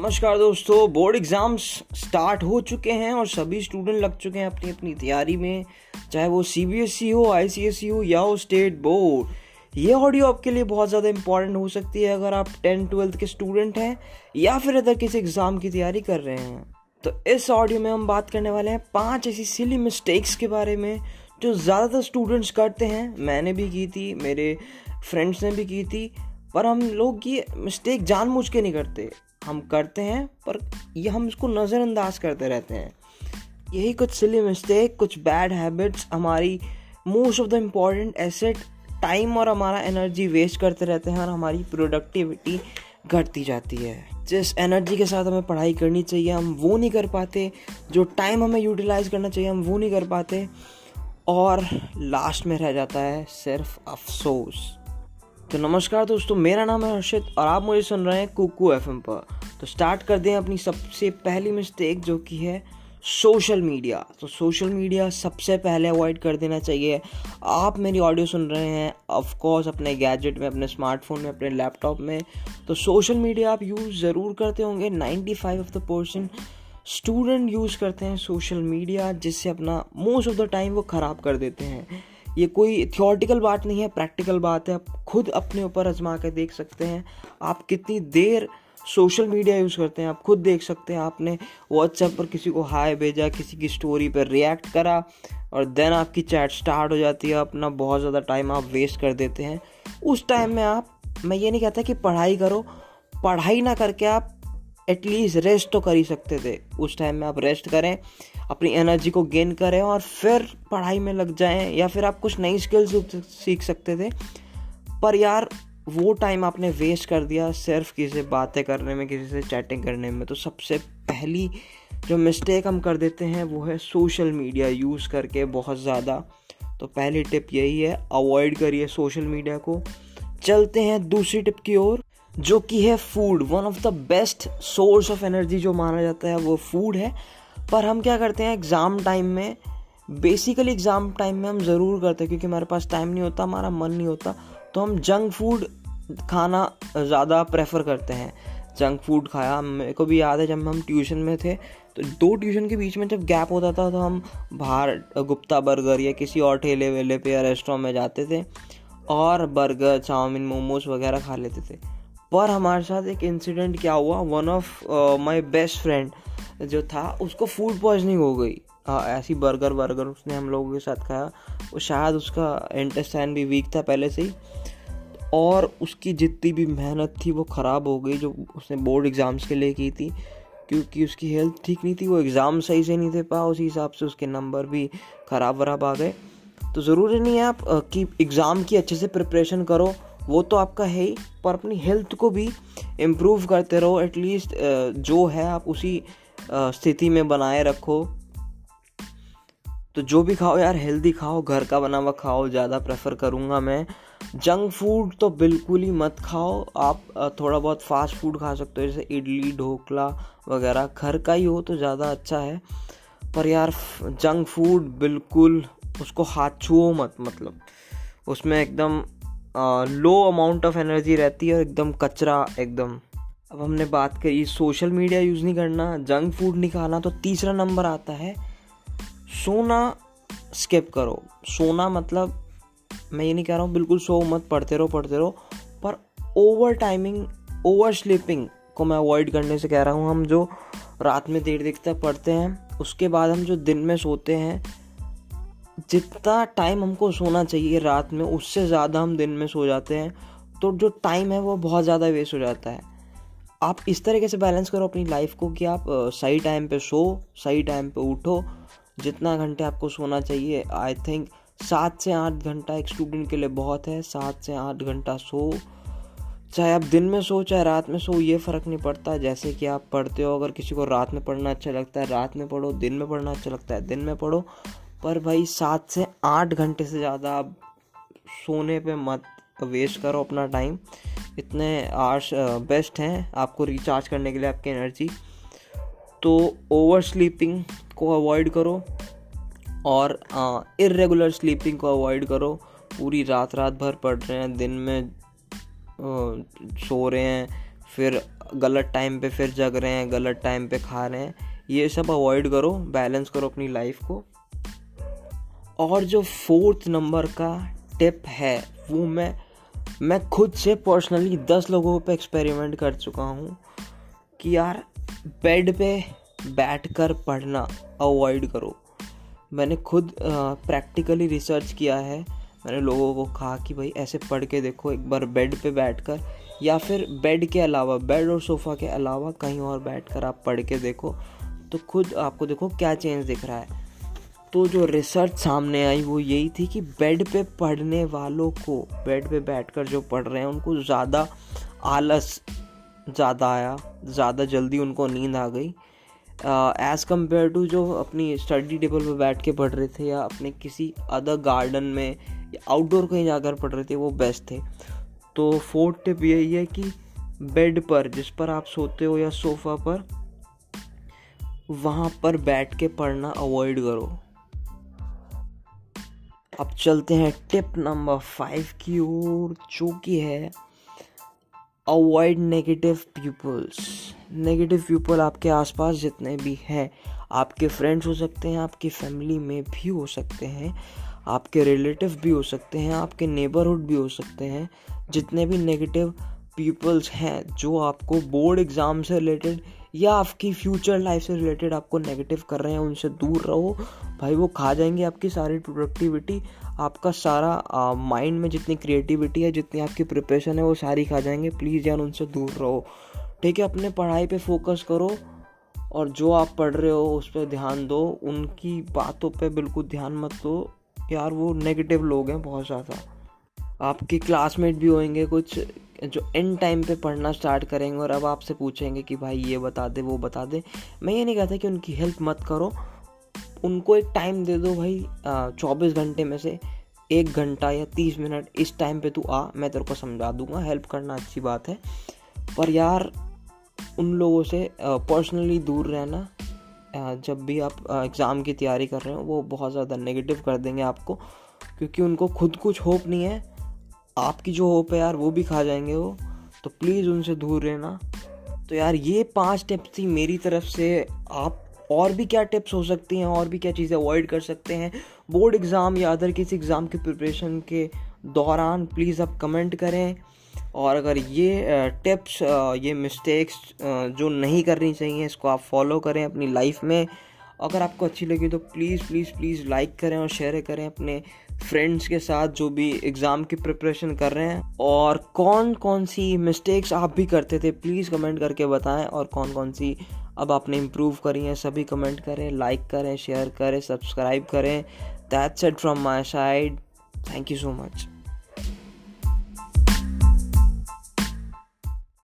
नमस्कार दोस्तों, board exams start हो चुके हैं और सभी स्टूडेंट लग चुके हैं अपनी अपनी तैयारी में, चाहे वो सी बी एस ई हो आई सी एस ई हो या हो स्टेट बोर्ड। ये ऑडियो आपके लिए बहुत ज़्यादा इंपॉर्टेंट हो सकती है अगर आप टेंथ, ट्वेल्थ के स्टूडेंट हैं या फिर अदर किसी एग्ज़ाम की तैयारी कर रहे हैं। तो इस ऑडियो में हम बात करने वाले हैं पाँच ऐसी सिली मिस्टेक्स के बारे में, जो ज़्यादातर स्टूडेंट्स करते हैं। मैंने भी की थी, मेरे फ्रेंड्स ने भी की थी पर हम लोग ये मिस्टेक जानबूझ के नहीं करते। हम करते हैं, पर ये हम इसको नज़रअंदाज करते रहते हैं। यही कुछ सिली मिस्टेक कुछ बैड हैबिट्स हमारी most of the important asset time और हमारा एनर्जी वेस्ट करते रहते हैं और हमारी प्रोडक्टिविटी घटती जाती है। जिस एनर्जी के साथ हमें पढ़ाई करनी चाहिए, हम वो नहीं कर पाते। जो टाइम हमें यूटिलाइज करना चाहिए, हम वो नहीं कर पाते। और लास्ट में रह जाता है सिर्फ़ अफसोस। तो नमस्कार दोस्तों, मेरा नाम है हर्षित और आप मुझे सुन रहे हैं कुकू एफएम पर। तो स्टार्ट कर दें अपनी सबसे पहली मिस्टेक जो कि है सोशल मीडिया तो सोशल मीडिया सबसे पहले अवॉइड कर देना चाहिए। आप मेरी ऑडियो सुन रहे हैं ऑफ़ कोर्स अपने गैजेट में, अपने स्मार्टफ़ोन में, अपने लैपटॉप में। तो सोशल मीडिया आप यूज़ ज़रूर करते होंगे। 95 five of the percent student use करते हैं सोशल मीडिया जिससे अपना मोस्ट ऑफ़ द टाइम वो ख़राब कर देते हैं। ये कोई थियोरटिकल बात नहीं है प्रैक्टिकल बात है। आप खुद अपने ऊपर आजमा के देख सकते हैं। आप कितनी देर सोशल मीडिया यूज़ करते हैं, आप खुद देख सकते हैं। आपने व्हाट्सएप पर किसी को हाय भेजा, किसी की स्टोरी पर रिएक्ट करा और देन आपकी चैट स्टार्ट हो जाती है। अपना बहुत ज़्यादा टाइम आप वेस्ट कर देते हैं। उस टाइम में आप, मैं ये नहीं कहता कि पढ़ाई करो, पढ़ाई ना करके आप एटलीस्ट रेस्ट तो कर ही सकते थे। उस टाइम में आप रेस्ट करें, अपनी एनर्जी को गेन करें और फिर पढ़ाई में लग जाएँ या फिर आप कुछ नई स्किल्स सीख सकते थे। पर यार, वो टाइम आपने वेस्ट कर दिया सिर्फ़ किसी से बातें करने में, किसी से चैटिंग करने में। तो सबसे पहली जो मिस्टेक हम कर देते हैं, वो है सोशल मीडिया यूज़ करके बहुत ज़्यादा। तो पहली टिप यही है अवॉइड करिए सोशल मीडिया को। चलते हैं दूसरी टिप की ओर। जो कि है food one of the best source of energy जो माना जाता है वो फ़ूड है. पर हम क्या करते हैं एग्ज़ाम टाइम में बेसिकली एग्ज़ाम टाइम में हम ज़रूर करते हैं, क्योंकि हमारे पास टाइम नहीं होता, हमारा मन नहीं होता तो हम जंक फ़ूड खाना ज़्यादा प्रेफर करते हैं. जंक फ़ूड खाया, मेरे को भी याद है जब हम ट्यूशन में थे तो दो ट्यूशन के बीच में जब गैप होता था तो हम बाहर, गुप्ता बर्गर या किसी और ठेले वेले पे या रेस्टोरेंट में जाते थे और बर्गर चाउमीन, मोमोज वगैरह खा लेते थे। पर हमारे साथ एक इंसिडेंट क्या हुआ? One of my best friend जो था उसको फ़ूड पॉइजनिंग हो गई। आ, ऐसी बर्गर बर्गर उसने हम लोगों के साथ खाया। वो शायद उसका इंटेस्टाइन भी वीक था पहले से ही। और उसकी जितनी भी मेहनत थी वो ख़राब हो गई जो उसने बोर्ड एग्ज़ाम्स के लिए की थी। क्योंकि उसकी हेल्थ ठीक नहीं थी वो एग्ज़ाम सही से नहीं दे पा उसी हिसाब से उसके नंबर भी ख़राब वराब आ गए। तो ज़रूरी नहीं है आप कि एग्ज़ाम की अच्छे से प्रिपरेशन करो। वो तो आपका है ही, पर अपनी हेल्थ को भी इम्प्रूव करते रहो एटलीस्ट जो है आप उसी स्थिति में बनाए रखो। तो जो भी खाओ यार हेल्दी खाओ, घर का बना हुआ खाओ, ज़्यादा प्रेफर करूँगा मैं। जंक फ़ूड तो बिल्कुल ही मत खाओ, आप थोड़ा बहुत फास्ट फ़ूड खा सकते हो, जैसे इडली, ढोकला वगैरह, घर का ही हो तो ज़्यादा अच्छा है। पर यार जंक फ़ूड बिल्कुल, उसको हाथ छुओ मत मतलब। उसमें एकदम लो अमाउंट ऑफ़ एनर्जी रहती है और एकदम कचरा, एकदम। अब हमने बात करी सोशल मीडिया यूज़ नहीं करना जंक फ़ूड नहीं खाना तो तीसरा नंबर आता है, सोना स्किप करो। सोना मतलब मैं ये नहीं कह रहा हूँ, बिल्कुल सो मत, पढ़ते रहो पढ़ते रहो, पर ओवर टाइमिंग ओवर स्लीपिंग को मैं अवॉइड करने से कह रहा हूँ। हम जो रात में देर तक पढ़ते हैं, उसके बाद हम जो दिन में सोते हैं जितना टाइम हमको सोना चाहिए रात में, उससे ज़्यादा हम दिन में सो जाते हैं। तो जो टाइम है वो बहुत ज़्यादा वेस्ट हो जाता है। आप इस तरीके से बैलेंस करो अपनी लाइफ को कि आप सही टाइम पे सो, सही टाइम पे उठो। जितना घंटे आपको सोना चाहिए आई थिंक सात से आठ घंटा एक स्टूडेंट के लिए बहुत है। सात से आठ घंटा सो। चाहे आप दिन में सो, चाहे रात में सो, ये फ़र्क नहीं पड़ता। जैसे कि आप पढ़ते हो, अगर किसी को रात में पढ़ना अच्छा लगता है, रात में पढ़ो, दिन में पढ़ना अच्छा लगता है, दिन में पढ़ो। पर भाई सात से आठ घंटे से ज़्यादा आप सोने पे मत वेस्ट करो अपना टाइम इतने आर्स बेस्ट हैं आपको रिचार्ज करने के लिए आपकी एनर्जी तो ओवर स्लीपिंग को अवॉइड करो और इरेगुलर स्लीपिंग को अवॉइड करो। पूरी रात रात भर पढ़ रहे हैं दिन में आ, सो रहे हैं फिर गलत टाइम पे फिर जग रहे हैं गलत टाइम पे खा रहे हैं। ये सब अवॉइड करो बैलेंस करो अपनी लाइफ को। और जो फोर्थ नंबर का टिप है, वो मैं मैं खुद से पर्सनली दस लोगों पे एक्सपेरिमेंट कर चुका हूँ कि यार बेड पे बैठ कर पढ़ना अवॉइड करो। मैंने खुद प्रैक्टिकली रिसर्च किया है। मैंने लोगों को कहा कि भाई, ऐसे पढ़ के देखो, एक बार बेड पे बैठकर, या फिर बेड के अलावा बेड और सोफ़ा के अलावा कहीं और बैठकर आप पढ़ के देखो तो खुद आपको देखो क्या चेंज दिख रहा है। तो जो रिसर्च सामने आई वो यही थी कि बेड पे पढ़ने वालों को बेड पे बैठकर जो पढ़ रहे हैं, उनको ज़्यादा आलस ज़्यादा आया, ज़्यादा जल्दी उनको नींद आ गई। एज़ कंपेयर टू जो अपनी स्टडी टेबल पर बैठ के पढ़ रहे थे या अपने किसी अदर गार्डन में या आउटडोर कहीं जाकर पढ़ रहे थे, वो बेस्ट थे। तो फोर्थ टिप यही है कि बेड पर, जिस पर आप सोते हो या सोफ़ा पर, वहाँ पर बैठ के पढ़ना अवॉइड करो। अब चलते हैं टिप नंबर फाइव की ओर, जो कि है avoid negative peoples negative people आपके आसपास जितने भी हैं, आपके फ्रेंड्स हो सकते हैं, आपकी फैमिली में भी हो सकते हैं, आपके रिलेटिव भी हो सकते हैं, आपके नेबरहुड भी हो सकते हैं, जितने भी नेगेटिव पीपल्स हैं, जो आपको बोर्ड एग्ज़ाम से रिलेटेड या आपकी फ्यूचर लाइफ से रिलेटेड आपको नेगेटिव कर रहे हैं, उनसे दूर रहो। भाई, वो खा जाएँगे आपकी सारी प्रोडक्टिविटी आपका सारा माइंड में जितनी क्रिएटिविटी है, जितनी आपकी प्रिपरेशन है, वो सारी खा जाएँगे। प्लीज़ यार, उनसे दूर रहो। ठीक है, अपने पढ़ाई पे फोकस करो और जो आप पढ़ रहे हो, उस पर ध्यान दो। उनकी बातों पे बिल्कुल ध्यान मत दो। यार, वो नेगेटिव लोग हैं बहुत ज़्यादा। आपके क्लासमेट भी होंगे कुछ जो एंड टाइम पे पढ़ना स्टार्ट करेंगे और अब आपसे पूछेंगे कि भाई ये बता दे, वो बता दे। मैं ये नहीं कहता कि उनकी हेल्प मत करो। उनको एक टाइम दे दो भाई चौबीस घंटे में से एक घंटा या तीस मिनट इस टाइम पे तू आ, मैं तेरे को समझा दूँगा। हेल्प करना अच्छी बात है। पर यार, उन लोगों से पर्सनली दूर रहना जब भी आप एग्ज़ाम की तैयारी कर रहे हो, वो बहुत ज़्यादा नेगेटिव कर देंगे आपको। क्योंकि उनको खुद कुछ होप नहीं है। आपकी जो होप है यार, वो भी खा जाएँगे वो। तो प्लीज़ उनसे दूर रहना। तो यार, ये पाँच टिप्स थी मेरी तरफ़ से। आप और भी क्या टिप्स हो सकती हैं, और भी क्या चीज़ें अवॉइड कर सकते हैं? बोर्ड एग्ज़ाम या अदर किसी एग्ज़ाम की प्रिपरेशन के दौरान प्लीज़ आप कमेंट करें। और अगर ये टिप्स ये मिस्टेक्स जो नहीं करनी चाहिए, इसको आप फॉलो करें अपनी लाइफ में। अगर आपको अच्छी लगी तो प्लीज़ प्लीज़ प्लीज़ लाइक करें और शेयर करें अपने फ्रेंड्स के साथ जो भी एग्ज़ाम की प्रिपरेशन कर रहे हैं और कौन कौन सी मिस्टेक्स आप भी करते थे प्लीज़ कमेंट करके बताएँ और कौन कौन सी अब आपने इम्प्रूव करी हैं, सभी कमेंट करें लाइक करें शेयर करें सब्सक्राइब करें। That's it from my side thank you so much